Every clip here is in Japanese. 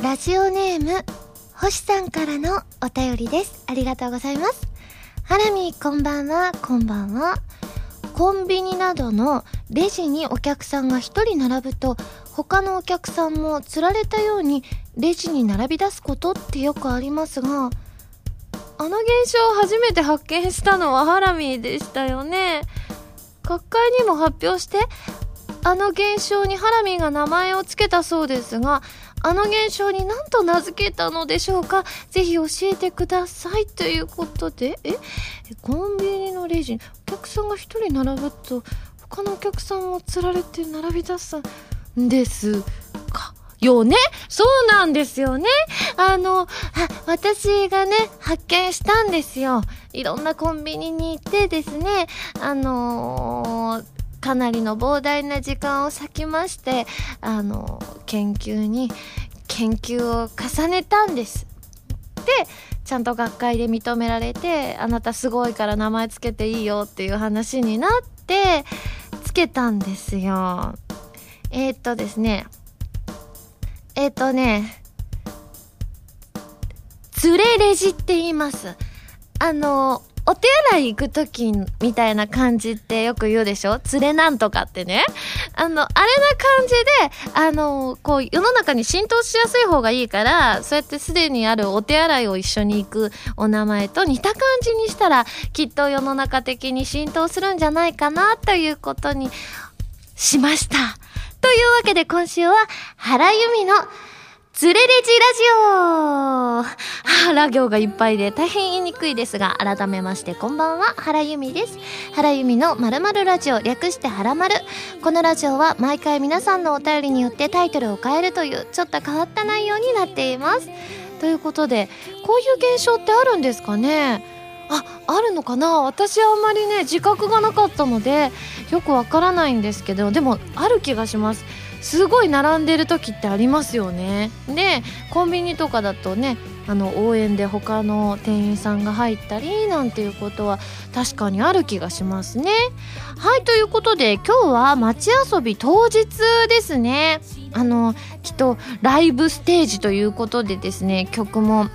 ラジオネーム、星さんからのお便りです。ありがとうございます。ハラミこんばんは、こんばんは。コンビニなどのレジにお客さんが一人並ぶと、他のお客さんも釣られたようにレジに並び出すことってよくありますが、あの現象を初めて発見したのはハラミでしたよね。学会にも発表して、あの現象にハラミが名前を付けたそうですが、あの現象に何と名付けたのでしょうか？ぜひ教えてください。ということで、え？コンビニのレジにお客さんが一人並ぶと、他のお客さんも釣られて並び出すんですか？よね？そうなんですよね。あの、あ、私がね、発見したんですよ。いろんなコンビニに行ってですね、あのーかなりの膨大な時間を割きまして、あの、研究に、研究を重ねたんです。で、ちゃんと学会で認められて、あなたすごいから名前つけていいよっていう話になって、つけたんですよ。えー、っとですね、えー、っとね、ズレレジって言います。あの、お手洗い行くときみたいな感じってよく言うでしょ？連れなんとかってね。あの、あれな感じで、あの、こう、世の中に浸透しやすい方がいいから、そうやってすでにあるお手洗いを一緒に行くお名前と似た感じにしたら、きっと世の中的に浸透するんじゃないかな、ということにしました。というわけで今週は、原由美のズレレジラジオはあ、ラ行がいっぱいで大変言いにくいですが、改めましてこんばんは、原由美です。原由美の〇〇ラジオ、略して原丸。このラジオは毎回皆さんのお便りによってタイトルを変えるという、ちょっと変わった内容になっています。ということで、こういう現象ってあるんですかね？あ、あるのかな？私あんまりね、自覚がなかったので、よくわからないんですけど、でも、ある気がします。すごい並んでる時ってありますよね。で、コンビニとかだとね、あの、応援で他の店員さんが入ったり、なんていうことは確かにある気がしますね。はい、ということで、今日は街遊び当日ですね。あの、きっとライブステージということでですね、曲も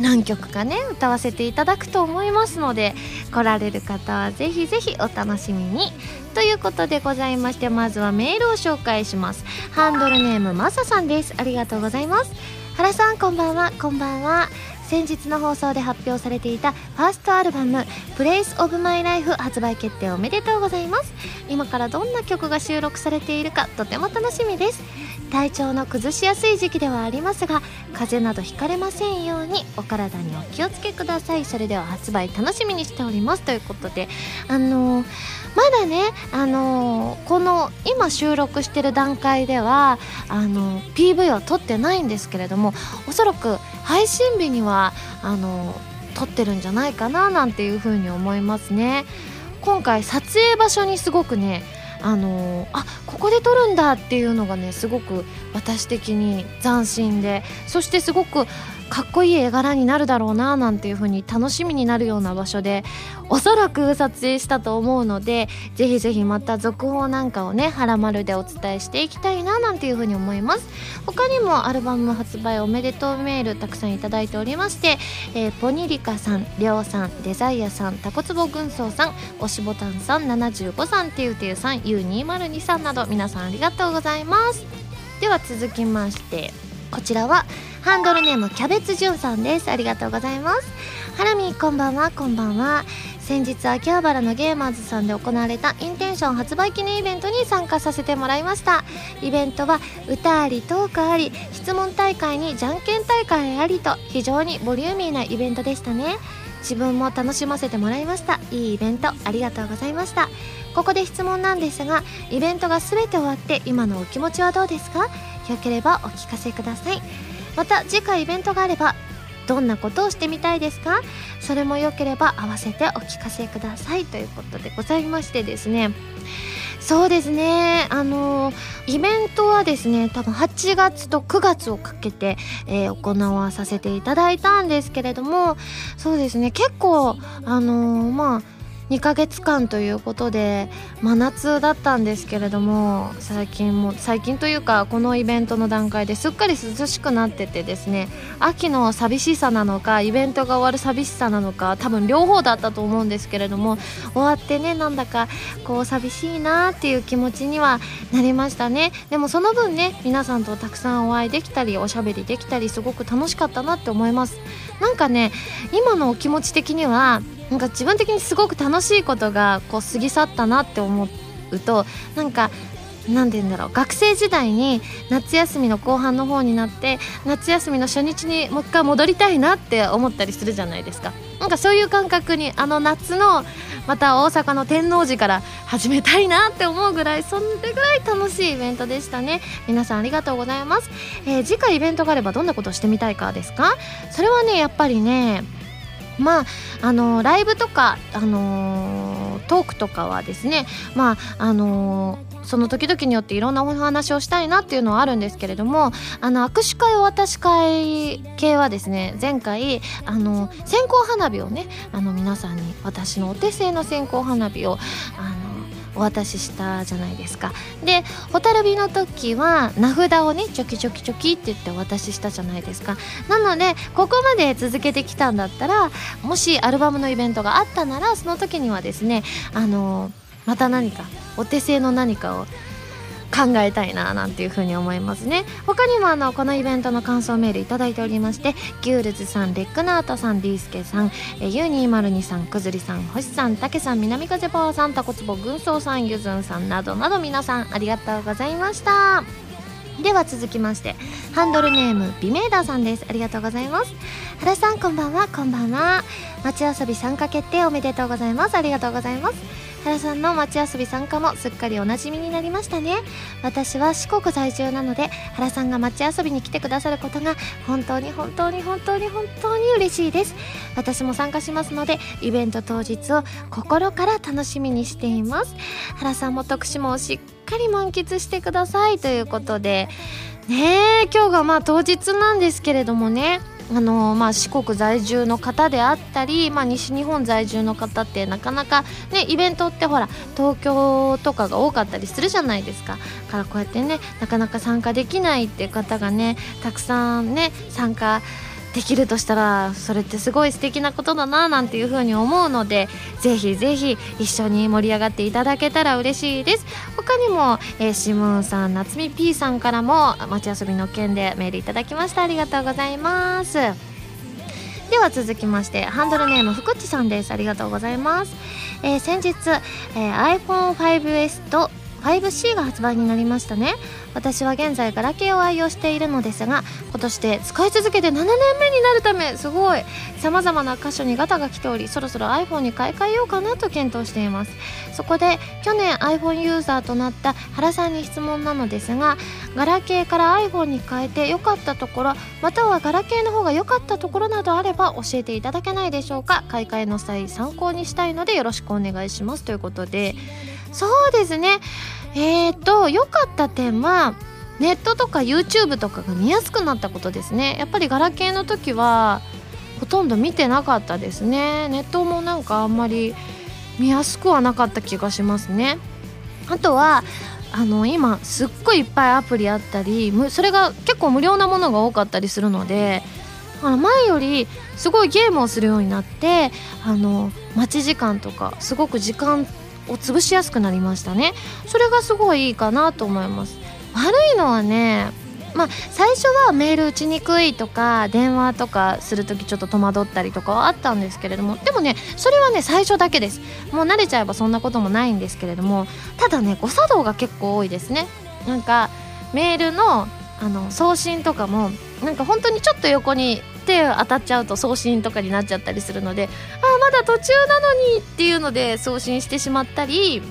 何曲かね歌わせていただくと思いますので来られる方はぜひぜひお楽しみにということでございましてまずはメールを紹介します。ハンドルネームまささんです。ありがとうございます。原さんこんばんは。こんばんは。先日の放送で発表されていたファーストアルバム「Place of My Life」発売決定おめでとうございます。今からどんな曲が収録されているかとても楽しみです。体調の崩しやすい時期ではありますが風邪などひかれませんようにお体にお気をつけください。それでは発売楽しみにしております。ということであのーまだねあのーこの今収録してる段階ではあのー PV は撮ってないんですけれどもおそらく配信日にはあの撮ってるんじゃないかななんていうふうに思いますね。今回撮影場所にすごくねあのあここで撮るんだっていうのがねすごく私的に斬新でそしてすごくかっこいい絵柄になるだろうななんていう風に楽しみになるような場所でおそらく撮影したと思うのでぜひぜひまた続報なんかをね「はらまる」でお伝えしていきたいななんていう風に思います。他にもアルバム発売おめでとうメールたくさんいただいておりまして、えーポニリカさんりょうさんデザイアさんタコツボ軍曹さんおしぼたんさん75さんてゆてゆさん U202 さんなど皆さんありがとうございます。では続きましてこちらはハンドルネームキャベツじゅんさんです。ありがとうございます。ハラミこんばんはこんばんは。先日秋葉原のゲーマーズさんで行われたインテンション発売記念イベントに参加させてもらいました。イベントは歌ありトークあり質問大会にじゃんけん大会ありと非常にボリューミーなイベントでしたね。自分も楽しませてもらいました。いいイベントありがとうございました。ここで質問なんですがイベントが全て終わって今のお気持ちはどうですか？よければお聞かせください。また次回イベントがあればどんなことをしてみたいですか？それもよければ合わせてお聞かせください。ということでございましてですね。そうですね。あのイベントはですね多分8月と9月をかけて、えー行わさせていただいたんですけれどもそうですね。結構あのまあ2ヶ月間ということで真夏だったんですけれども最近も最近というかこのイベントの段階ですっかり涼しくなっててですね秋の寂しさなのかイベントが終わる寂しさなのか多分両方だったと思うんですけれども終わってねなんだかこう寂しいなっていう気持ちにはなりましたね。でもその分ね皆さんとたくさんお会いできたりおしゃべりできたりすごく楽しかったなって思います。なんかね今のお気持ち的にはなんか自分的にすごく楽しいことがこう過ぎ去ったなって思うとなんか何て言うんだろう。学生時代に夏休みの後半の方になって夏休みの初日にもう一回戻りたいなって思ったりするじゃないですか。なんかそういう感覚にあの夏のまた大阪の天王寺から始めたいなって思うぐらいそれぐらい楽しいイベントでしたね。皆さんありがとうございます、えー、次回イベントがあればどんなことをしてみたいかですか？それはねやっぱりねまああのライブとかあのトークとかはですねまああのその時々によっていろんなお話をしたいなっていうのはあるんですけれどもあの握手会お渡し会系はですね前回あの線香花火をねあの皆さんに私のお手製の線香花火をあのお渡ししたじゃないですか。で蛍火の時は名札をねチョキチョキチョキって言ってお渡ししたじゃないですか。なのでここまで続けてきたんだったらもしアルバムのイベントがあったならその時にはですねあのまた何かお手製の何かを考えたいななんていうふうに思いますね。他にもあのこのイベントの感想メールいただいておりましてギュールズさんレックナータさんリースケさんえユー202さんくずりさん星さんたけさん南風パワーさんたこつぼ軍曹さんゆずんさんなどなど皆さんありがとうございました。では続きましてハンドルネームビメーダーさんです。ありがとうございます。原さんこんばんはこんばんは。街遊び参加決定おめでとうございます。ありがとうございます。原さんの街遊び参加もすっかりおなじみになりましたね。私は四国在住なので原さんが街遊びに来てくださることが本当に本当に本当に本当に嬉しいです。私も参加しますのでイベント当日を心から楽しみにしています。原さんも徳島をしっかり満喫してくださいということで。ねえ今日がまあ当日なんですけれどもね。あのまあ、四国在住の方であったり、まあ、西日本在住の方ってなかなか、ね、イベントってほら東京とかが多かったりするじゃないですか。からこうやってねなかなか参加できないっていう方がねたくさんね参加してできるとしたらそれってすごい素敵なことだななんていうふうに思うのでぜひぜひ一緒に盛り上がっていただけたら嬉しいです。他にも、えー、シムーンさん夏美 P さんからも街遊びの件でメールいただきました。ありがとうございます。では続きましてハンドルネームふくっちさんです。ありがとうございます、えー、先日、えー、iPhone5S と 5C が発売になりましたね。私は現在ガラケーを愛用しているのですが今年で使い続けて7年目になるためすごい。さまざまな箇所にガタが来ておりそろそろ iPhone に買い替えようかなと検討しています。そこで去年 iPhone ユーザーとなった原さんに質問なのですがガラケーから iPhone に変えて良かったところまたはガラケーの方が良かったところなどあれば教えていただけないでしょうか。買い替えの際参考にしたいのでよろしくお願いします。ということで。そうですね。えーと良かった点はネットとか YouTube とかが見やすくなったことですね。やっぱりガラケーの時はほとんど見てなかったですね。ネットもなんかあんまり見やすくはなかった気がしますね。あとはあの今すっごいいっぱいアプリあったりそれが結構無料なものが多かったりするのであの前よりすごいゲームをするようになってあの待ち時間とかすごく時間を潰しやすくなりましたね。それがすごいいいかなと思います。悪いのはねまあ最初はメール打ちにくいとか電話とかする時ちょっと戸惑ったりとかはあったんですけれどもでもねそれはね最初だけです。もう慣れちゃえばそんなこともないんですけれどもただね誤作動が結構多いですね。なんかメールのあの送信とかもなんか本当にちょっと横に手当たっちゃうと送信とかになっちゃったりするのであまだ途中なのにっていうので送信してしまったり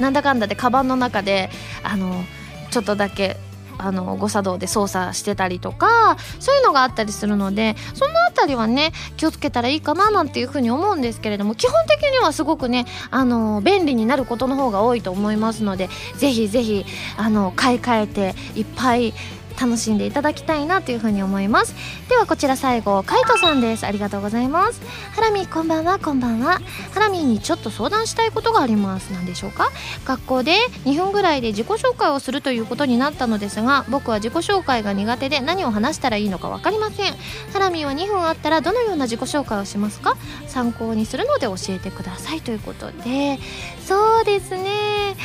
なんだかんだでカバンの中であのちょっとだけあの誤作動で操作してたりとかそういうのがあったりするのでその辺りはね気をつけたらいいかななんていうふうに思うんですけれども基本的にはすごくねあの便利になることの方が多いと思いますのでぜひぜひあの買い替えていっぱい楽しんでいただきたいなというふうに思います。ではこちら最後カイトさんです。ありがとうございます。ハラミこんばんは。こんばんは。ハラミにちょっと相談したいことがあります。何でしょうか？学校で2分ぐらいで自己紹介をするということになったのですが僕は自己紹介が苦手で何を話したらいいのか分かりません。ハラミは2分あったらどのような自己紹介をしますか？参考にするので教えてください。ということでそうですね。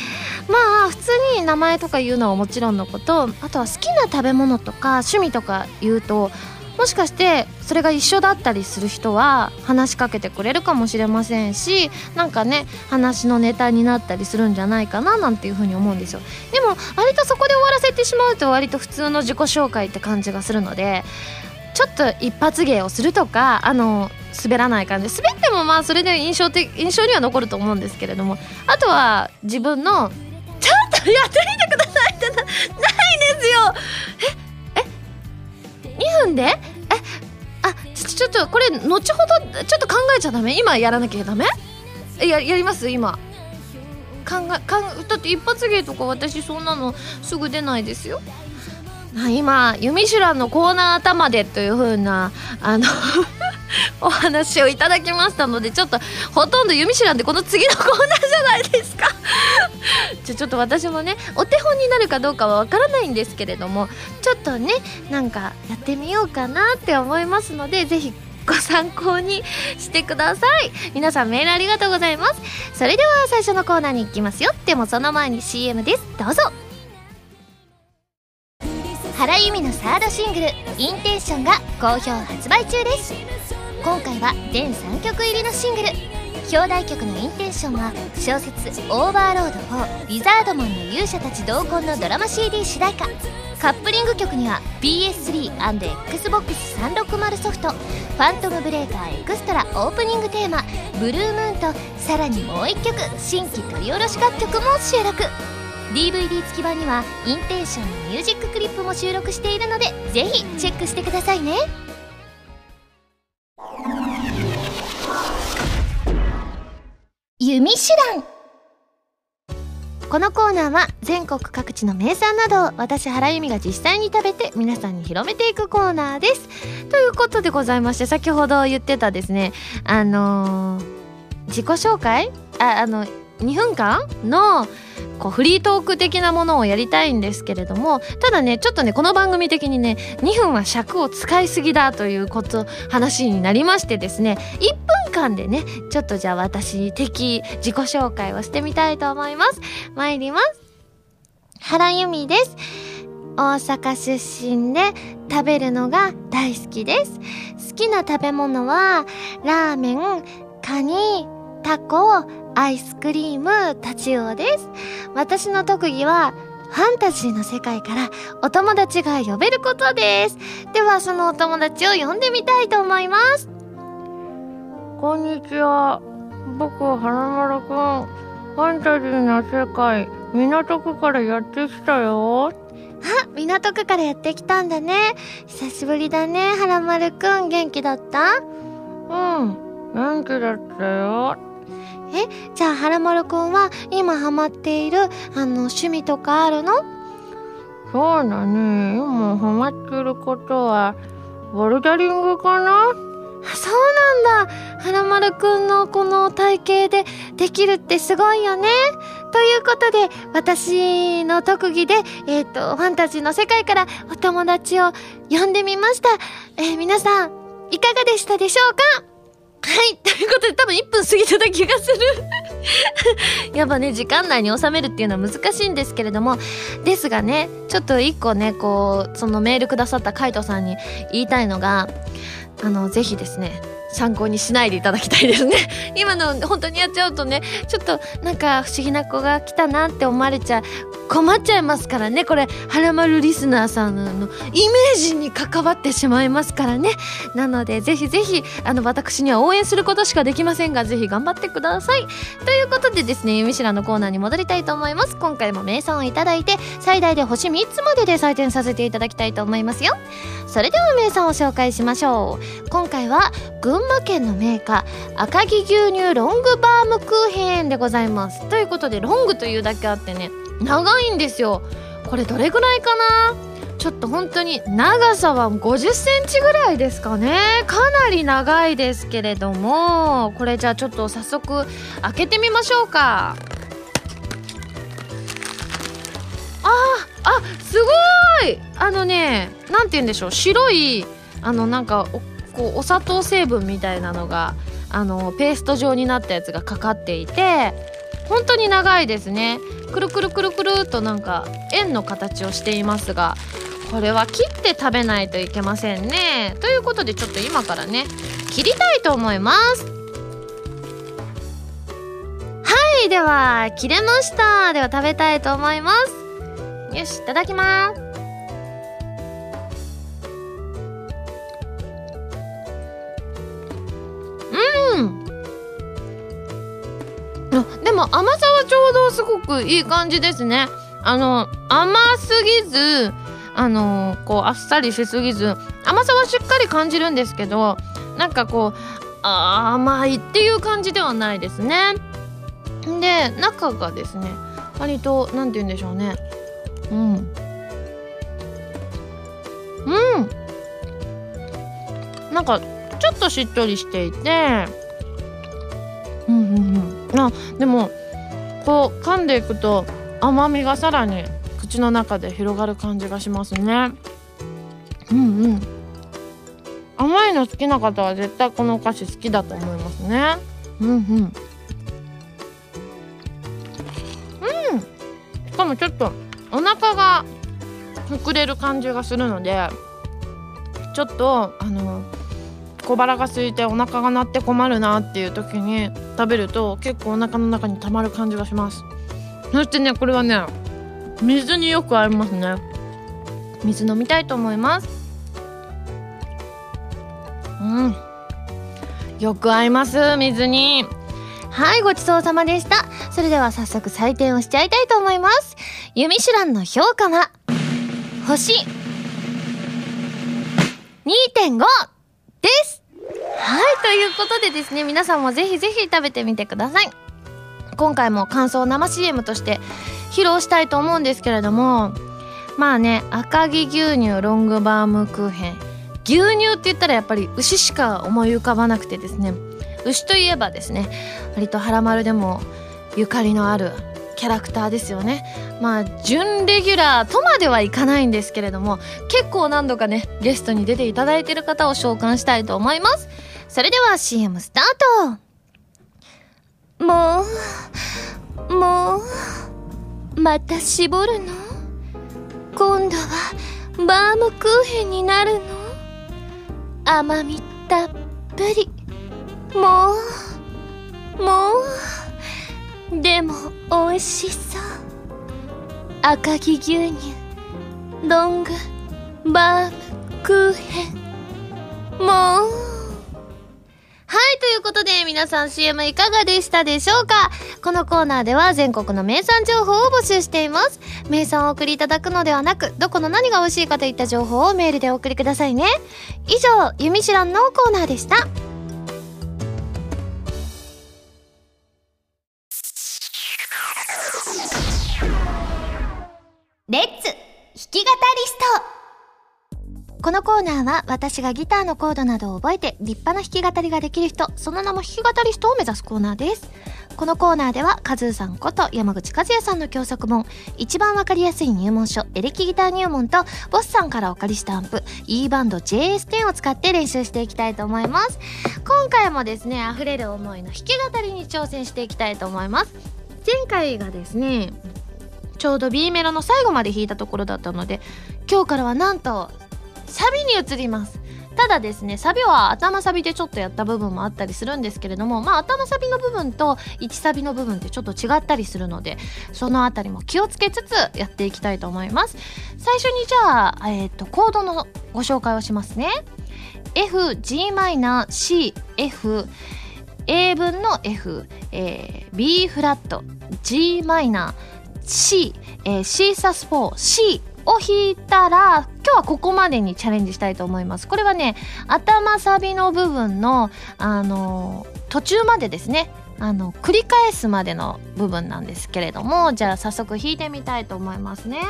まあ普通に名前とか言うのはもちろんのこと。あとは好きな食べ物とか趣味とか言うともしかしてそれが一緒だったりする人は話しかけてくれるかもしれませんしなんかね話のネタになったりするんじゃないかななんていうふうに思うんですよ。でも割とそこで終わらせてしまうと割と普通の自己紹介って感じがするのでちょっと一発芸をするとかあの滑らない感じ。滑ってもまあそれで印象的印象には残ると思うんですけれどもあとは自分のちょっとやってみてくださいってなないですよ。ええ2分で？えあちょちょっとこれ後ほどちょっと考えちゃダメ？今やらなきゃダメ？ややります？今。考えかんだって一発芸とか私そんなのすぐ出ないですよ。今「ユミシュラン」のコーナー頭でという風なあの お話をいただきましたのでちょっとほとんど「ユミシュラン」でこの次のコーナーじゃないですか。じゃちょっと私もねお手本になるかどうかはわからないんですけれどもちょっとねなんかやってみようかなって思いますのでぜひご参考にしてください。皆さんメールありがとうございます。それでは最初のコーナーに行きますよ。でもその前に CM です。どうぞ。原由実のサードシングル「Intention」が好評発売中です。今回は全3曲入りのシングル。表題曲の「Intention」は小説「オーバーロード4リザードマンの勇者たち同梱」のドラマ CD 主題歌。カップリング曲には PS3&Xbox360 ソフト「ファントムブレーカーエクストラ」オープニングテーマ「ブルームーン」とさらにもう1曲新規録り下ろし楽曲も収録。DVD 付き版にはインテンションのミュージッククリップも収録しているのでぜひチェックしてくださいね。弓手段。このコーナーは全国各地の名産などを私原由美が実際に食べて皆さんに広めていくコーナーです。ということでございまして先ほど言ってたですねあのー、自己紹介？ああの2分間のこうフリートーク的なものをやりたいんですけれどもただねちょっとねこの番組的にね2分は尺を使いすぎだということ話になりましてですね1分間でねちょっとじゃあ私的自己紹介をしてみたいと思います。参ります。原由美です。大阪出身で食べるのが大好きです。好きな食べ物はラーメンカニタコアイスクリームタチウオです。私の特技はファンタジーの世界からお友達が呼べることです。ではそのお友達を呼んでみたいと思います。こんにちは。僕は花丸くん。ファンタジーな世界港区からやってきたよ。あ港区からやってきたんだね。久しぶりだね花丸くん。元気だった？うん元気だったよえじゃあはらまるくんは今ハマっているあの趣味とかあるの？そうだね。今ハマってることはボルダリングかな？そうなんだ。はらまるくんのこの体型でできるってすごいよね。ということで私の特技でえっ、ー、とファンタジーの世界からお友達を呼んでみました。えー、皆さんいかがでしたでしょうか？はい。ということで多分1分過ぎてた気がする やっぱね、時間内に収めるっていうのは難しいんですけれども、ですがね、ちょっと1個ね、こう、そのメールくださったカイトさんに言いたいのが、あの、ぜひですね、参考にしないでいただきたいですね。今の本当にやっちゃうとねちょっとなんか不思議な子が来たなって思われちゃ困っちゃいますからね。これはらまるリスナーさんのイメージに関わってしまいますからね。なのでぜひぜひあの私には応援することしかできませんがぜひ頑張ってください。ということでですね「ゆみしら」のコーナーに戻りたいと思います。今回も名産をいただいて最大で星3つまでで採点させていただきたいと思いますよ。それでは名産を紹介しましょう。今回は群県のメーカー赤城牛乳ロングバームクーヘンでございます。ということでロングというだけあってね長いんですよ。これどれぐらいかな？ちょっと本当に長さは50センチぐらいですかね。かなり長いですけれどもこれじゃあちょっと早速開けてみましょうか。あーあすごい！あのねなんて言うんでしょう。白いあのなんかおこうお砂糖成分みたいなのがあのペースト状になったやつがかかっていて本当に長いですね。くるくるくるくるっとなんか円の形をしていますがこれは切って食べないといけませんね。ということでちょっと今からね切りたいと思います。はいでは切れました。では食べたいと思います。よしいただきます。も甘さはちょうどすごくいい感じですね。あの甘すぎずあのこうあっさりしすぎず甘さはしっかり感じるんですけどなんかこうあ甘いっていう感じではないですね。で中がですね割と何て言うんでしょうね。うん。うん。なんかちょっとしっとりしていてうんうんうん。あでもこう噛んでいくと甘みがさらに口の中で広がる感じがしますね。うんうん。甘いの好きな方は絶対このお菓子好きだと思いますね。うんうん。うん。しかもちょっとお腹が膨れる感じがするのでちょっとあの小腹が空いてお腹が鳴って困るなっていう時に食べると結構お腹の中に溜まる感じがします。そしてねこれはね水によく合いますね。水飲みたいと思います。うん。よく合います水に。はいごちそうさまでした。それでは早速採点をしちゃいたいと思います。ユミシュランの評価は星。2.5です。はいということでですね皆さんもぜひぜひ食べてみてください。今回も感想生 CM として披露したいと思うんですけれどもまあね赤城牛乳ロングバームクーヘン。牛乳って言ったらやっぱり牛しか思い浮かばなくてですね。牛といえばですね割と「はらまる」でもゆかりのあるキャラクターですよね。まあ準レギュラーとまではいかないんですけれども結構何度かねゲストに出ていただいてる方を召喚したいと思います。それでは CM スタート。もうもうまた絞るの？今度はバームクーヘンになるの？甘みたっぷり。もうもう。でも美味しそう赤城牛乳ロングバームクーヘンもうはい、ということで皆さん CM いかがでしたでしょうか？このコーナーでは全国の名産情報を募集しています。名産をお送りいただくのではなく、どこの何が美味しいかといった情報をメールでお送りくださいね。以上、ゆみしらんのコーナーでした。このコーナーは私がギターのコードなどを覚えて立派な弾き語りができる人、その名も弾き語りストを目指すコーナーです。このコーナーでは、カズーさんこと山口和也さんの教則本、一番わかりやすい入門書、エレキギター入門と、ボスさんからお借りしたアンプ、E バンド JS10 を使って練習していきたいと思います。今回もですね、溢れる思いの弾き語りに挑戦していきたいと思います。前回がですね、ちょうど B メロの最後まで弾いたところだったので、今日からはなんと、サビに移ります。ただですねサビは頭サビでちょっとやった部分もあったりするんですけれどもまあ頭サビの部分と1サビの部分ってちょっと違ったりするのでそのあたりも気をつけつつやっていきたいと思います。最初にじゃあ、えー、とコードのご紹介をしますね。F G マイナー C F A 分の F、えー、B フラット。G マイナー C、えー、C サス4 C を弾いたら今日はここまでにチャレンジしたいと思います。これはね頭サビの部分のあの途中までですね。あの繰り返すまでの部分なんですけれどもじゃあ早速弾いてみたいと思いますね。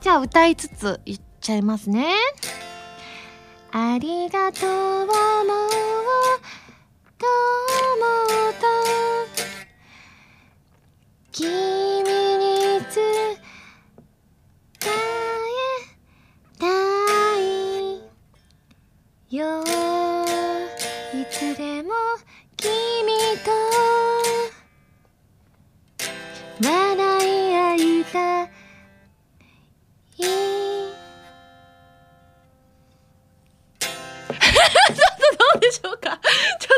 じゃあ歌いつついっちゃいますね。ありがとうもうと思った君に伝えたいよいつでも君と笑い合いたいどうでしょうか？ちょっ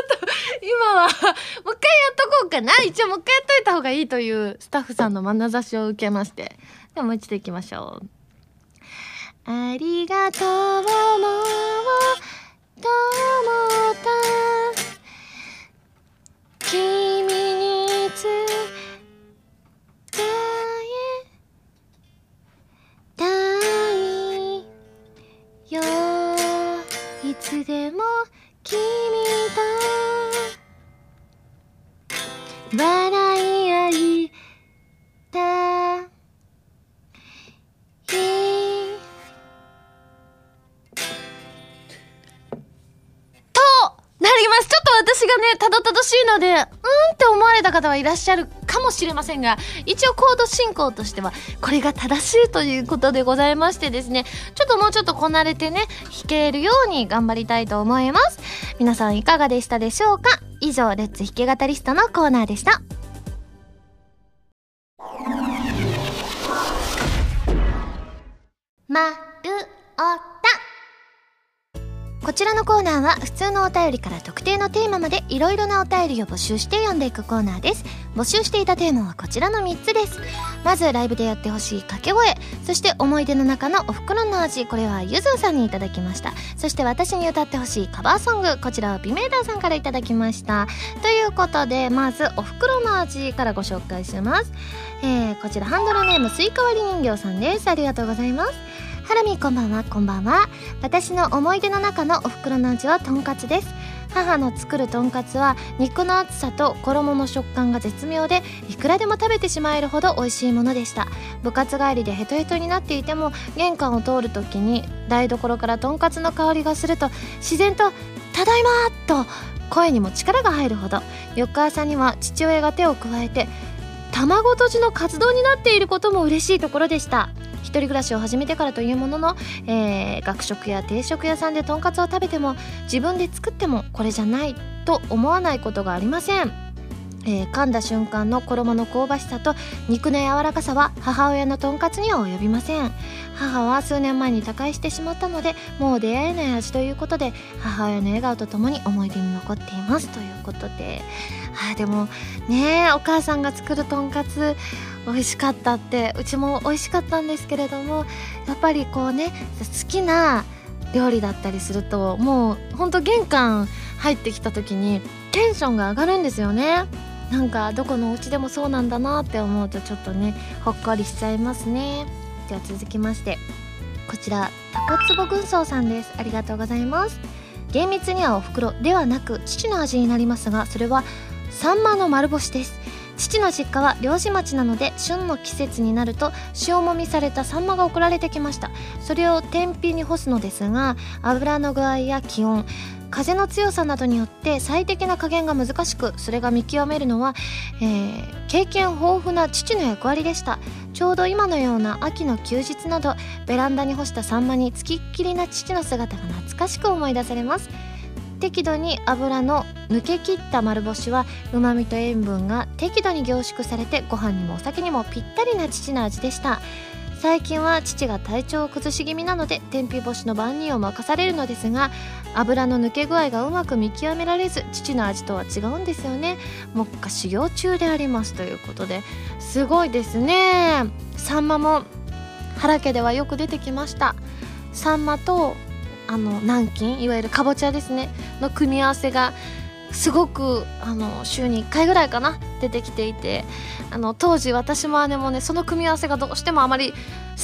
今はもう一回やっとこうかな。一応もう一回やっといた方がいいというスタッフさんの眼差しを受けまして。ではもう一度いきましょうありがとうもうと思った君に伝えたいよ。いつでも君と笑い合いたいとなりますちょっと私がねたどたどしいのでうんって思われた方はいらっしゃるかもしれませんが一応コード進行としてはこれが正しいということでございましてですねちょっともうちょっとこなれてね弾けるように頑張りたいと思います皆さんいかがでしたでしょうか以上レッツ弾き語りストのコーナーでした。まるおた。こちらのコーナーは普通のお便りから特定のテーマまでいろいろなお便りを募集して読んでいくコーナーです。募集していたテーマはこちらの3つです。まずライブでやってほしい掛け声そして思い出の中のお袋の味これはゆずさんにいただきました。そして私に歌ってほしいカバーソングこちらはビメーダーさんからいただきました。ということでまずお袋の味からご紹介します。えー、こちらハンドルネームスイカ割り人形さんです。ありがとうございます。ハラミこんばんはこんばんは。私の思い出の中のお袋の味はとんかつです。母の作るとんかつは肉の厚さと衣の食感が絶妙でいくらでも食べてしまえるほど美味しいものでした。部活帰りでヘトヘトになっていても玄関を通るときに台所からとんかつの香りがすると自然と「ただいま!」と声にも力が入るほど。翌朝には父親が手を加えて卵とじの活動になっていることも嬉しいところでした。人暮らしを始めてからというものの、えー学食や定食屋さんでとんかつを食べても自分で作ってもこれじゃないと思わないことがありません。えー噛んだ瞬間の衣の香ばしさと肉の柔らかさは母親のとんかつには及びません。母は数年前に他界してしまったのでもう出会えない味ということで母親の笑顔とともに思い出に残っています。ということであでもねお母さんが作るとんかつ美味しかったってうちも美味しかったんですけれどもやっぱりこうね好きな料理だったりするともうほんと玄関入ってきた時にテンションが上がるんですよね。なんかどこのお家でもそうなんだなって思うとちょっとねほっこりしちゃいますね。では続きましてこちらタコツボ軍曹さんです。ありがとうございます。厳密にはお袋ではなく父の味になりますがそれはサンマの丸干しです。父の実家は漁師町なので旬の季節になると塩もみされたサンマが送られてきました。それを天日に干すのですが油の具合や気温風の強さなどによって最適な加減が難しくそれが見極めるのは、えー経験豊富な父の役割でした。ちょうど今のような秋の休日などベランダに干したサンマにつきっきりな父の姿が懐かしく思い出されます。適度に油の抜けきった丸干しはうまみと塩分が適度に凝縮されてご飯にもお酒にもぴったりな父の味でした。最近は父が体調を崩し気味なので天日干しの番人を任されるのですが油の抜け具合がうまく見極められず父の味とは違うんですよね。目下修行中でありますということで。すごいですね。サンマも原家ではよく出てきました。サンマとあの南京いわゆるかぼちゃですね。の組み合わせがすごくあの週に1回ぐらいかな出てきていてあの当時私も姉もねその組み合わせがどうしてもあまり好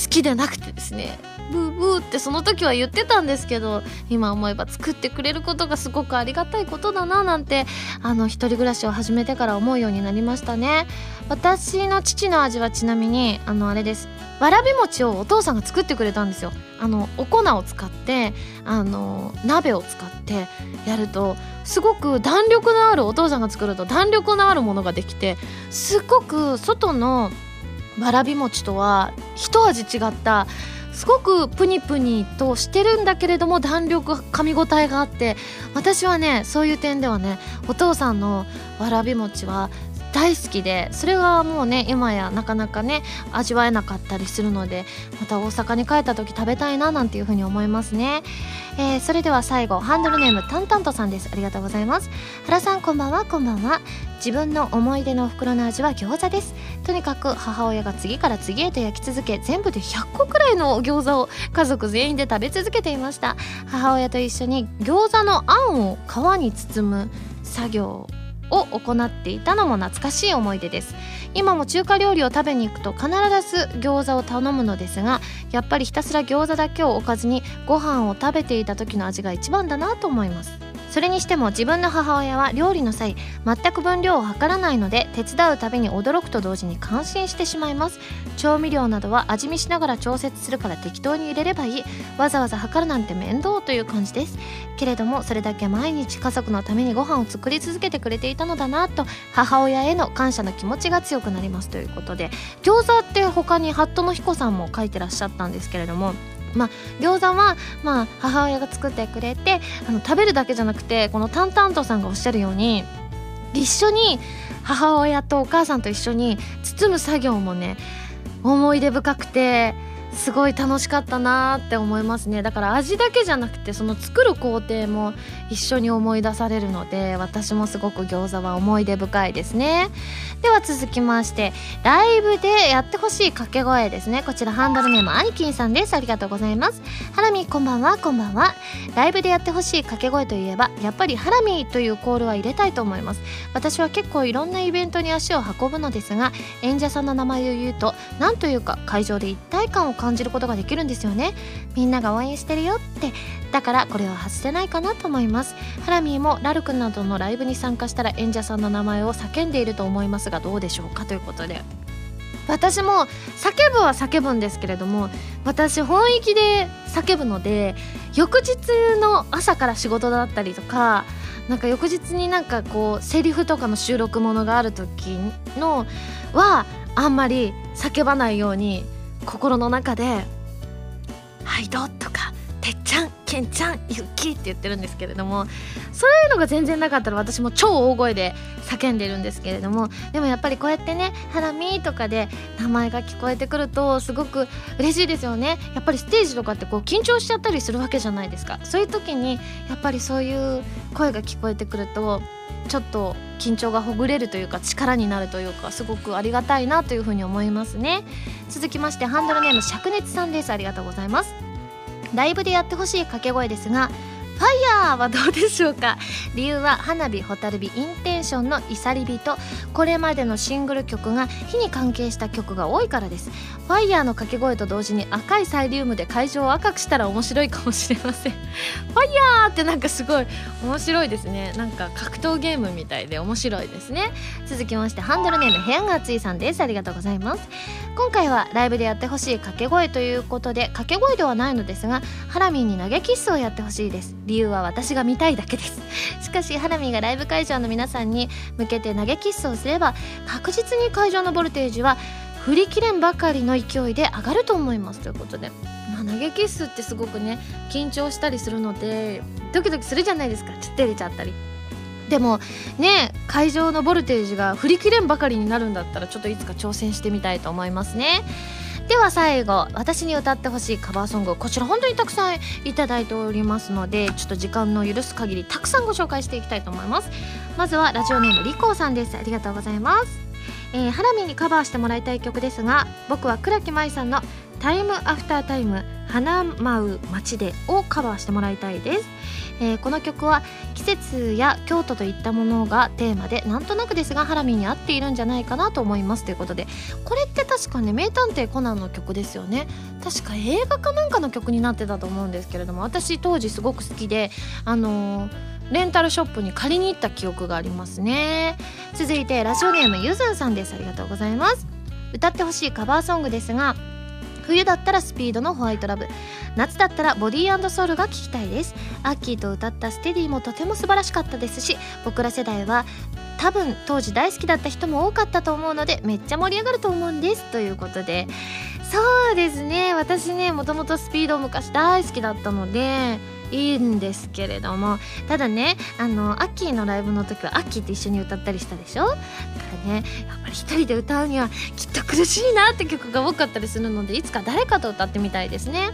きでなくてですね。ブーブーってその時は言ってたんですけど今思えば作ってくれることがすごくありがたいことだななんてあの一人暮らしを始めてから思うようになりましたね。私の父の味はちなみにあのあれです。わらび餅をお父さんが作ってくれたんですよ。あのお粉を使ってあの鍋を使ってやるとすごく弾力のあるお父さんが作ると弾力のあるものができてすごく外のわらび餅とは一味違ったすごくプニプニとしてるんだけれども弾力噛み応えがあって私はねそういう点ではねお父さんのわらび餅は大好きでそれがもうね今やなかなかね味わえなかったりするのでまた大阪に帰った時食べたいななんていうふうに思いますね、えー、それでは最後ハンドルネームタンタントさんです。ありがとうございます。原さんこんばんは。こんばんは。自分の思い出の袋の味は餃子です。とにかく母親が次から次へと焼き続け全部で100個くらいの餃子を家族全員で食べ続けていました。母親と一緒に餃子のあんを皮に包む作業を行っていたのも懐かしい思い出です。今も中華料理を食べに行くと必ず餃子を頼むのですがやっぱりひたすら餃子だけを置かずにご飯を食べていた時の味が一番だなと思います。それにしても自分の母親は料理の際全く分量を測らないので手伝うたびに驚くと同時に感心してしまいます。調味料などは味見しながら調節するから適当に入れればいい。わざわざ測るなんて面倒という感じです。けれどもそれだけ毎日家族のためにご飯を作り続けてくれていたのだなと母親への感謝の気持ちが強くなりますということで餃子って他にハットの彦さんも書いてらっしゃったんですけれどもまあ、餃子は、まあ、母親が作ってくれてあの食べるだけじゃなくてこのタンタントさんがおっしゃるように一緒に母親とお母さんと一緒に包む作業もね思い出深くてすごい楽しかったなって思いますね。だから味だけじゃなくてその作る工程も一緒に思い出されるので私もすごく餃子は思い出深いですね。では続きましてライブでやってほしい掛け声ですね。こちらハンドルネームアニキンさんです。ありがとうございます。ハラミこんばんは。こんばんは。ライブでやってほしい掛け声といえばやっぱりハラミというコールは入れたいと思います。私は結構いろんなイベントに足を運ぶのですが演者さんの名前を言うと何というか会場で一体感を感感じることができるんですよね。みんなが応援してるよって。だからこれは外せないかなと思います。ハラミーもラルクなどのライブに参加したら演者さんの名前を叫んでいると思いますがどうでしょうかということで。私も叫ぶは叫ぶんですけれども私本域で叫ぶので翌日の朝から仕事だったりとかなんか翌日になんかこうセリフとかの収録ものがある時のはあんまり叫ばないように心の中で「はいどう」とか「てっちゃんけんちゃんゆっきー」って言ってるんですけれどもそういうのが全然なかったら私も超大声で叫んでるんですけれどもでもやっぱりこうやってね「ハラミ」とかで名前が聞こえてくるとすごく嬉しいですよね。やっぱりステージとかってこう緊張しちゃったりするわけじゃないですか。そういう時にやっぱりそういう声が聞こえてくるとちょっと緊張がほぐれるというか力になるというかすごくありがたいなというふうに思いますね。続きましてハンドルネーム灼熱さんです。ありがとうございます。ライブでやってほしい掛け声ですがファイヤーはどうでしょうか？理由は花火蛍火インテンションのいさり火とこれまでのシングル曲が火に関係した曲が多いからです。ファイヤーの掛け声と同時に赤いサイリウムで会場を赤くしたら面白いかもしれません。ファイヤーってなんかすごい面白いですね。なんか格闘ゲームみたいで面白いですね。続きましてハンドルネーム部屋が熱いさんです。ありがとうございます。今回はライブでやってほしい掛け声ということで掛け声ではないのですがハラミーに投げキッスをやってほしいです。理由は私が見たいだけです。しかしハラミーがライブ会場の皆さんに向けて投げキッスをすれば確実に会場のボルテージは振り切れんばかりの勢いで上がると思います。ということで、まあ、投げキッスってすごくね緊張したりするのでドキドキするじゃないですか。ちょっと照れちゃったり。でもね会場のボルテージが振り切れんばかりになるんだったらちょっといつか挑戦してみたいと思いますね。では最後私に歌ってほしいカバーソングこちら本当にたくさんいただいておりますのでちょっと時間の許す限りたくさんご紹介していきたいと思います。まずはラジオネームリコーさんです。ありがとうございます。えー、ハラミにカバーしてもらいたい曲ですが僕は倉木舞さんの「タイムアフタータイム花舞う街で」をカバーしてもらいたいです。えーこの曲は季節や京都といったものがテーマでなんとなくですがハラミーに合っているんじゃないかなと思いますということでこれって確かね名探偵コナンの曲ですよね。確か映画かなんかの曲になってたと思うんですけれども私当時すごく好きであのーレンタルショップに借りに行った記憶がありますね。続いてラジオネームゆずんさんです。ありがとうございます。歌ってほしいカバーソングですが冬だったらスピードのホワイトラブ。夏だったらボディーソウルが聴きたいです。アッキーと歌ったステディもとても素晴らしかったですし僕ら世代は多分当時大好きだった人も多かったと思うのでめっちゃ盛り上がると思うんです。ということで。そうですね。私ねもともとスピードを昔大好きだったのでいいんですけれどもただねあのアッキーのライブの時はアッキーと一緒に歌ったりしたでしょ？だからねやっぱり一人で歌うにはきっと苦しいなって曲が多かったりするのでいつか誰かと歌ってみたいですね。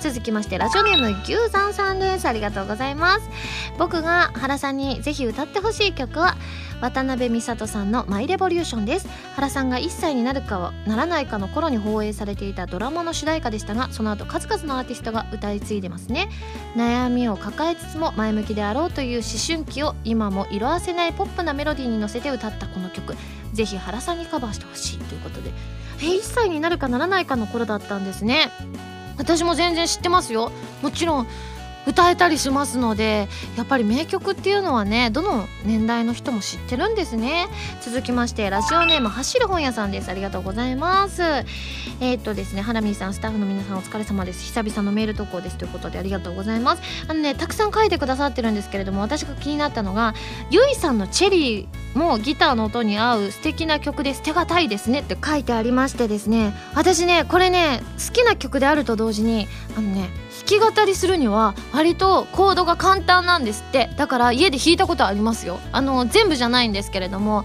続きましてラジオネーム牛山さんです。ありがとうございます。僕が原さんにぜひ歌ってほしい曲は渡辺美里さんの「マイレボリューション」です。原さんが1歳になるかはならないかの頃に放映されていたドラマの主題歌でしたがその後数々のアーティストが歌い継いでますね。悩みを抱えつつも前向きであろうという思春期を今も色あせないポップなメロディーに乗せて歌ったこの曲。ぜひ原さんにカバーしてほしいということで。え1歳になるかならないかの頃だったんですね。私も全然知ってますよ。もちろん歌えたりしますのでやっぱり名曲っていうのはねどの年代の人も知ってるんですね。続きましてラジオネーム走る本屋さんです。ありがとうございます。えーっとですねハラミーさんスタッフの皆さんお疲れ様です。久々のメール投稿です。ということでありがとうございます。あのねたくさん書いてくださってるんですけれども私が気になったのがゆいさんのチェリーもギターの音に合う素敵な曲で捨てがたいですね。って書いてありましてですね私ねこれね好きな曲であると同時にあのねき語りするには割とコードが簡単なんですって。だから家で弾いたことありますよ。あの全部じゃないんですけれども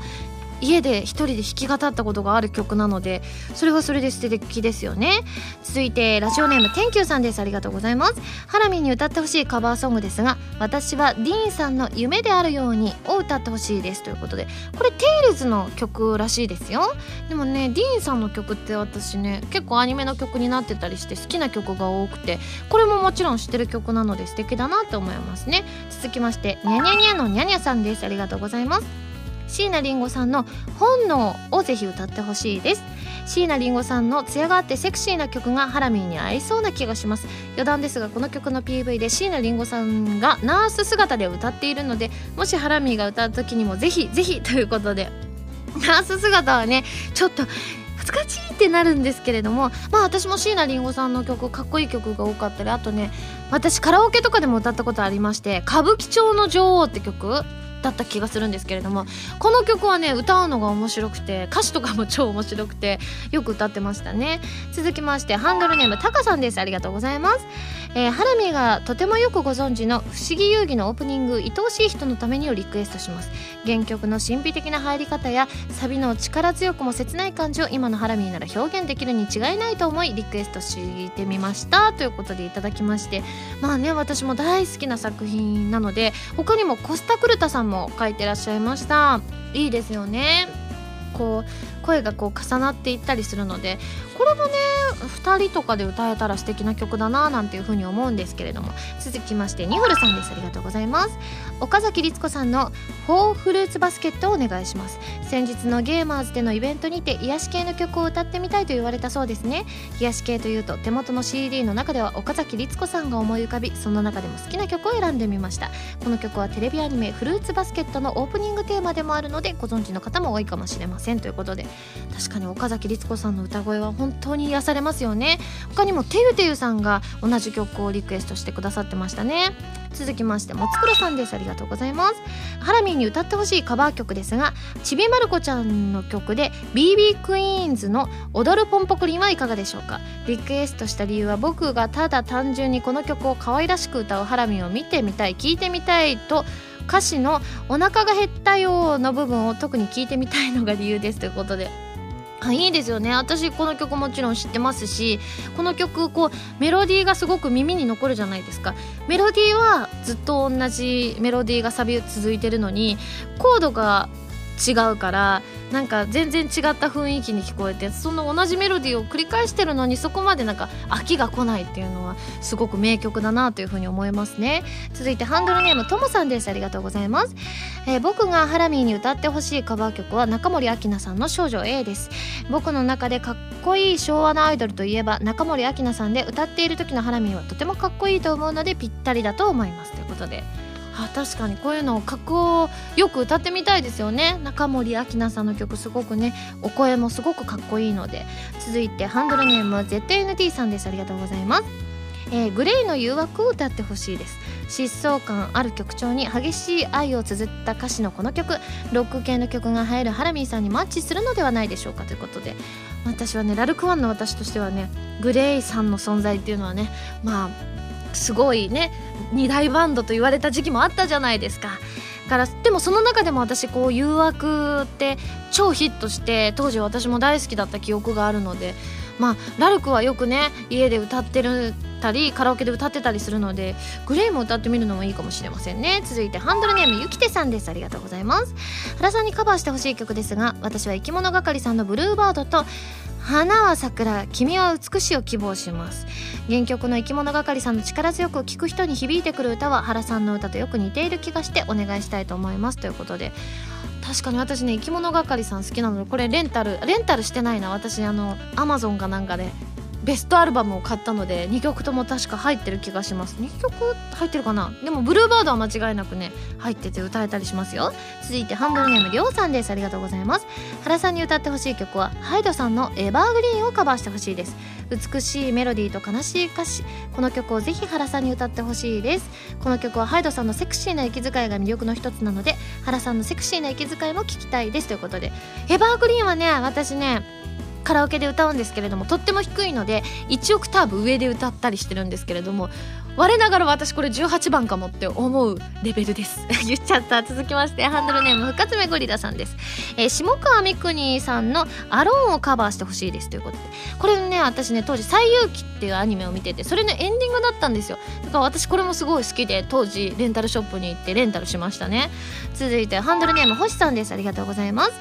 家で一人で弾き語ったことがある曲なのでそれはそれで素敵ですよね。続いてラジオネーム天球さんです。ありがとうございます。ハラミに歌ってほしいカバーソングですが私はディーンさんの夢であるようにを歌ってほしいです。ということでこれテイルズの曲らしいですよ。でもねディーンさんの曲って私ね結構アニメの曲になってたりして好きな曲が多くてこれももちろん知ってる曲なので素敵だなと思いますね。続きましてニャニャニャのニャニャさんです。ありがとうございます。椎名林檎さんの「本能」をぜひ歌ってほしいです。椎名林檎さんの艶があってセクシーな曲がハラミーに合いそうな気がします。余談ですがこの曲の PV で椎名林檎さんがナース姿で歌っているのでもしハラミーが歌う時にもぜひぜひということでナース姿はねちょっと恥ずかしいってなるんですけれどもまあ私も椎名林檎さんの曲かっこいい曲が多かったりあとね私カラオケとかでも歌ったことありまして「歌舞伎町の女王」って曲だった気がするんですけれどもこの曲はね歌うのが面白くて歌詞とかも超面白くてよく歌ってましたね。続きましてハンドルネームタカさんです。ありがとうございます、えーハラミがとてもよくご存知の「不思議遊戯」のオープニング「愛おしい人のために」をリクエストします。原曲の神秘的な入り方やサビの力強くも切ない感じを今のハラミなら表現できるに違いないと思いリクエストしてみました。ということでいただきましてまあね私も大好きな作品なので他にもコスタクルタさんも書いてらっしゃいました。いいですよね。こう声がこう重なっていったりするのでこれもね2人とかで歌えたら素敵な曲だななんていうふうに思うんですけれども。続きましてニホルさんです。ありがとうございます。岡崎律子さんの「フォーフルーツバスケット」をお願いします。先日のゲーマーズでのイベントにて癒し系の曲を歌ってみたいと言われたそうですね。癒し系というと手元の CD の中では岡崎律子さんが思い浮かびその中でも好きな曲を選んでみました。この曲はテレビアニメ「フルーツバスケット」のオープニングテーマでもあるのでご存知の方も多いかもしれません。ということで確かに岡崎律子さんの歌声は本当に癒されますよね。他にもてゆてゆさんが同じ曲をリクエストしてくださってましたね。続きましてもつくろさんです。ありがとうございます。ハラミーに歌ってほしいカバー曲ですがちびまる子ちゃんの曲で BB クイーンズの「踊るポンポコリン」はいかがでしょうか。リクエストした理由は僕がただ単純にこの曲を可愛らしく歌うハラミーを見てみたい聞いてみたいと歌詞の「お腹が減ったよ」の部分を特に聞いてみたいのが理由ですということで。あいいですよね。私この曲もちろん知ってますしこの曲こうメロディーがすごく耳に残るじゃないですか。メロディーはずっと同じメロディーがサビ続いてるのにコードが違うからなんか全然違った雰囲気に聞こえてその同じメロディーを繰り返してるのにそこまでなんか飽きが来ないっていうのはすごく名曲だなというふうに思いますね。続いてハンドルネームともさんです。ありがとうございます、えー僕がハラミーに歌ってほしいカバー曲は中森明菜さんの少女 A です。僕の中でかっこいい昭和のアイドルといえば中森明菜さんで歌っている時のハラミーはとてもかっこいいと思うのでぴったりだと思います。ということであ確かにこういうのを格好よく歌ってみたいですよね。中森明菜さんの曲すごくねお声もすごくかっこいいので。続いてハンドルネーム ZNT さんです。ありがとうございます。えーグレイの誘惑を歌ってほしいです。疾走感ある曲調に激しい愛を綴った歌詞のこの曲。ロック系の曲が入るハラミーさんにマッチするのではないでしょうかということで。私はねラルクワンの私としてはねグレイさんの存在っていうのはねまあすごいね二大バンドと言われた時期もあったじゃないですか。からでもその中でも私こう誘惑って超ヒットして当時私も大好きだった記憶があるのでまあラルクはよくね家で歌ってるたりカラオケで歌ってたりするのでグレイも歌ってみるのもいいかもしれませんね。続いてハンドルネームゆきてさんです。ありがとうございます。原さんにカバーしてほしい曲ですが私は生き物係さんのブルーバードと花は桜君は美しいを希望します。原曲の生き物係さんの力強く聴く人に響いてくる歌は原さんの歌とよく似ている気がしてお願いしたいと思います。ということで確かに私ね生き物係さん好きなのでこれレンタルレンタルしてないな。私あのアマゾンかなんかでベストアルバムを買ったので2曲とも確か入ってる気がします。2曲入ってるかな？でもブルーバードは間違いなくね入ってて歌えたりしますよ。続いてハンドルネームりょうさんです。ありがとうございます。原さんに歌ってほしい曲はハイドさんのエバーグリーンをカバーしてほしいです。美しいメロディーと悲しい歌詞。この曲をぜひ原さんに歌ってほしいです。この曲はハイドさんのセクシーな息遣いが魅力の一つなので原さんのセクシーな息遣いも聞きたいです。ということでエバーグリーンはね私ねカラオケで歌うんですけれどもとっても低いので1オクターブ上で歌ったりしてるんですけれども我ながら私これ18番かもって思うレベルです。言っちゃった。続きましてハンドルネーム深爪ゴリラさんです、えー下川みくにさんの「アローン」をカバーしてほしいですということで。これね私ね当時「西遊記」っていうアニメを見ててそれのエンディングだったんですよ。だから私これもすごい好きで当時レンタルショップに行ってレンタルしましたね。続いてハンドルネーム星さんです。ありがとうございます。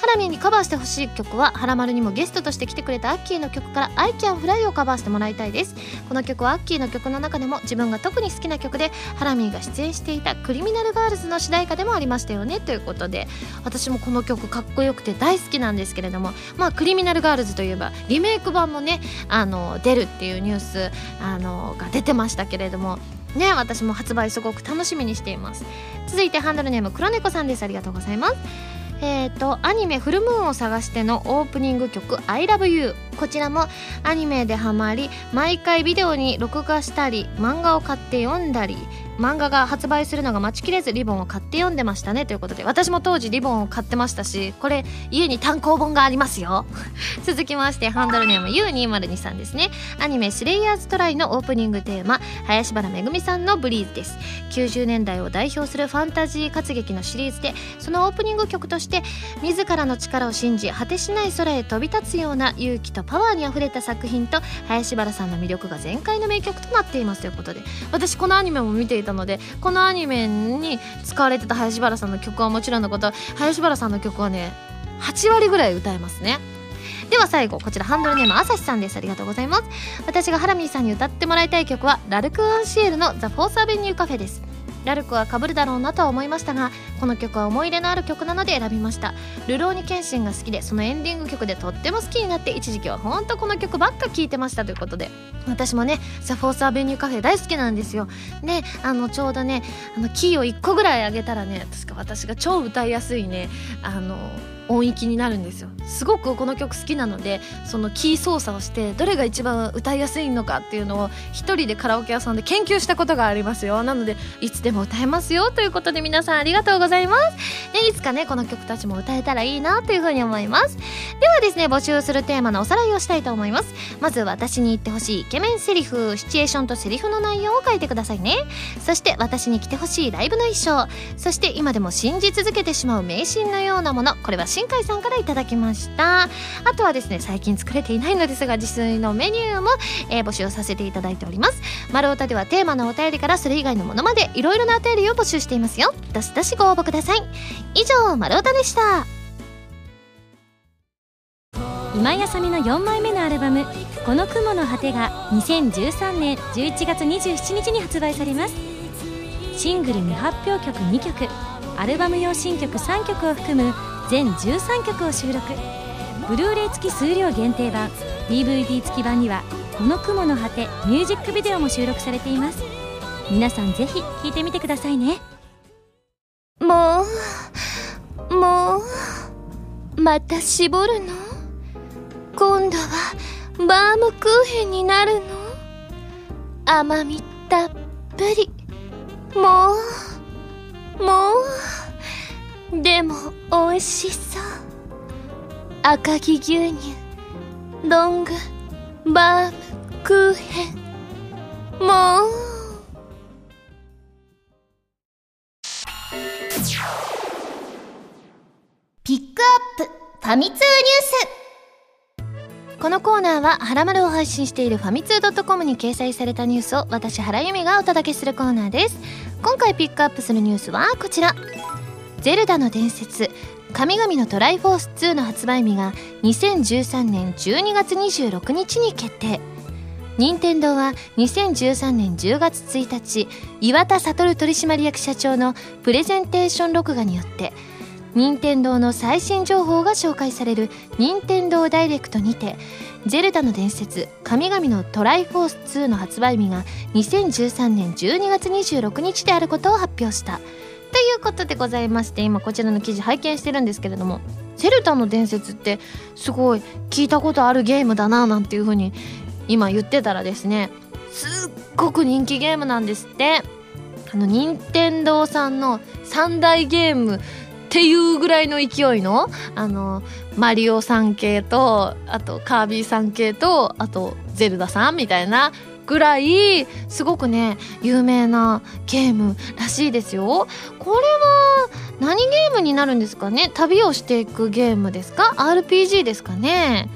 ハラミーにカバーしてほしい曲はハラマルにもゲストとして来てくれたアッキーの曲から「I Can Fly」をカバーしてもらいたいです。この曲はアッキーの曲の中でも自分が特に好きな曲でハラミーが出演していた「クリミナルガールズ」の主題歌でもありましたよねということで私もこの曲かっこよくて大好きなんですけれどもまあクリミナルガールズといえばリメイク版もねあの出るっていうニュースあのが出てましたけれどもね私も発売すごく楽しみにしています。続いてハンドルネーム黒猫さんです。ありがとうございます。えー、とアニメ「フルムーンを探して」のオープニング曲「ILOVEYOU」こちらもアニメでハマり毎回ビデオに録画したり漫画を買って読んだり漫画が発売するのが待ちきれずリボンを買って読んでましたねということで私も当時リボンを買ってましたしこれ家に単行本がありますよ。続きましてハンドルネーム U202 さんですね。アニメ「スレイヤーズトライ」のオープニングテーマ林原めぐみさんの「ブリーズ」です。90年代を代表するファンタジー活劇のシリーズでそのオープニング曲として自らの力を信じ果てしない空へ飛び立つような勇気とパワーにあふれた作品と林原さんの魅力が全開の名曲となっていますということで私このアニメも見ていたのでこのアニメに使われてた林原さんの曲はもちろんのこと林原さんの曲はね8割ぐらい歌えますね。では最後こちらハンドルネームあさしさんです。ありがとうございます。私がハラミーさんに歌ってもらいたい曲はラルク・アンシエルの「ザ・フォース・アベニュー・カフェ」です。ラルクは被るだろうなとは思いましたがこの曲は思い入れのある曲なので選びました。ルローニケンシンが好きでそのエンディング曲でとっても好きになって一時期はほんとこの曲ばっか聴いてましたということで。私もね「ザ・フォース・アベニュー・カフェ」大好きなんですよ。であのちょうどねあのキーを1個ぐらい上げたらね確か私が超歌いやすいねあの音域になるんですよ。すごくこの曲好きなのでそのキー操作をしてどれが一番歌いやすいのかっていうのを一人でカラオケ屋さんで研究したことがありますよ。なのでいつでも歌えますよということで皆さんありがとうございます。でいつかねこの曲たちも歌えたらいいなというふうに思います。ではですね募集するテーマのおさらいをしたいと思います。まず私に言ってほしいイケメンセリフシチュエーションとセリフの内容を書いてくださいね。そして私に着てほしいライブの衣装。そして今でも信じ続けてしまう迷信のようなもの。これは新海さんからいただきました。あとはですね最近作れていないのですが自炊のメニューも、えー募集させていただいております。丸太ではテーマのお便りからそれ以外のものまでいろいろなお便りを募集していますよ。どしどしご応募ください。以上丸太でした。今井あさみの4枚目のアルバム「この雲の果て」が2013年11月27日に発売されます。シングル未発表曲2曲アルバム用新曲3曲を含む全13曲を収録。ブルーレイ付き数量限定版。DVD 付き版には「この雲の果て」ミュージックビデオも収録されています。皆さんぜひ聴いてみてくださいね。もうもうまた絞るの？今度はバームクーヘンになるの？甘みたっぷり。もうもう。でも美味しそう。赤城牛乳ロングバームクーヘン。もう。ピックアップ。ファミ通ニュースこのコーナーは、はらまるを配信しているファミツー .com に掲載されたニュースを私、原由美がお届けするコーナーです。今回ピックアップするニュースはこちら。ゼルダの伝説、神々のトライフォース2の発売日が2013年12月26日に決定。任天堂は2013年10月1日、岩田悟取締役社長のプレゼンテーション録画によって、任天堂の最新情報が紹介される任天堂ダイレクトにて「ゼルダの伝説神々のトライフォース2」の発売日が2013年12月26日であることを発表したいうことでございまして今こちらの記事拝見してるんですけれども「ゼルダの伝説」ってすごい聞いたことあるゲームだななんていうふうに今言ってたらですねすっごく人気ゲームなんですって。あの任天堂さんの三大ゲームっていうぐらいの勢いのあのマリオさん系とあとカービィさん系とあとゼルダさんみたいなぐらいすごくね有名なゲームらしいですよこれは何ゲームになるんですかね？旅をしていくゲームですか？RPG ですかね？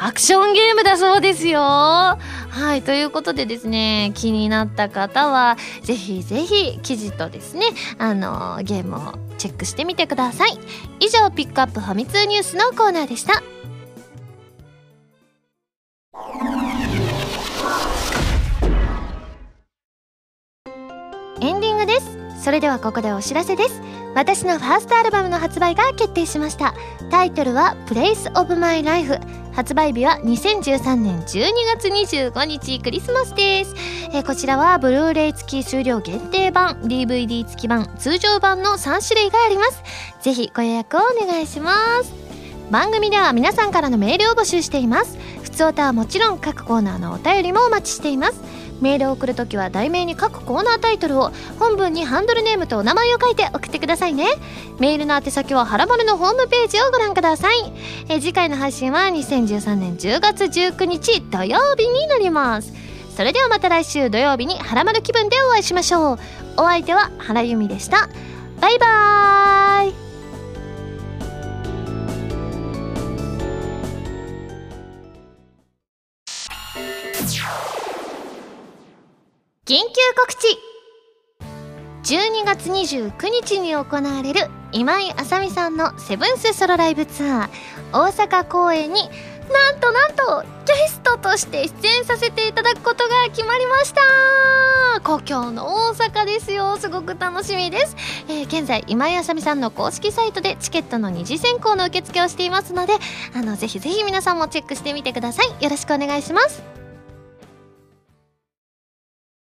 アクションゲームだそうですよ。はい。ということでですね、気になった方は、ぜひぜひ記事とですね、あの、ゲームをチェックしてみてください。以上、ピックアップファミ通ニュースのコーナーでした。エンディングです。それではここでお知らせです。私のファーストアルバムの発売が決定しました。タイトルは Place of My Life。発売日は2013年12月25日クリスマスです。えーこちらはブルーレイ付き数量限定版、DVD 付き版、通常版の3種類があります。ぜひご予約をお願いします。番組では皆さんからのメールを募集しています。普通歌はもちろん各コーナーのお便りもお待ちしています。メールを送るときは題名に各コーナータイトルを本文にハンドルネームとお名前を書いて送ってくださいね。メールの宛先はハラマルのホームページをご覧ください。え次回の配信は2013年10月19日土曜日になります。それではまた来週土曜日にハラマル気分でお会いしましょう。お相手は原由美でした。バイバーイ。緊急告知。12月29日に行われる今井あさみさんのセブンスソロライブツアー。大阪公演になんとなんとゲストとして出演させていただくことが決まりました。故郷の大阪ですよ。すごく楽しみです、えー現在今井あさみさんの公式サイトでチケットの二次選考の受付をしていますのであのぜひぜひ皆さんもチェックしてみてください。よろしくお願いします。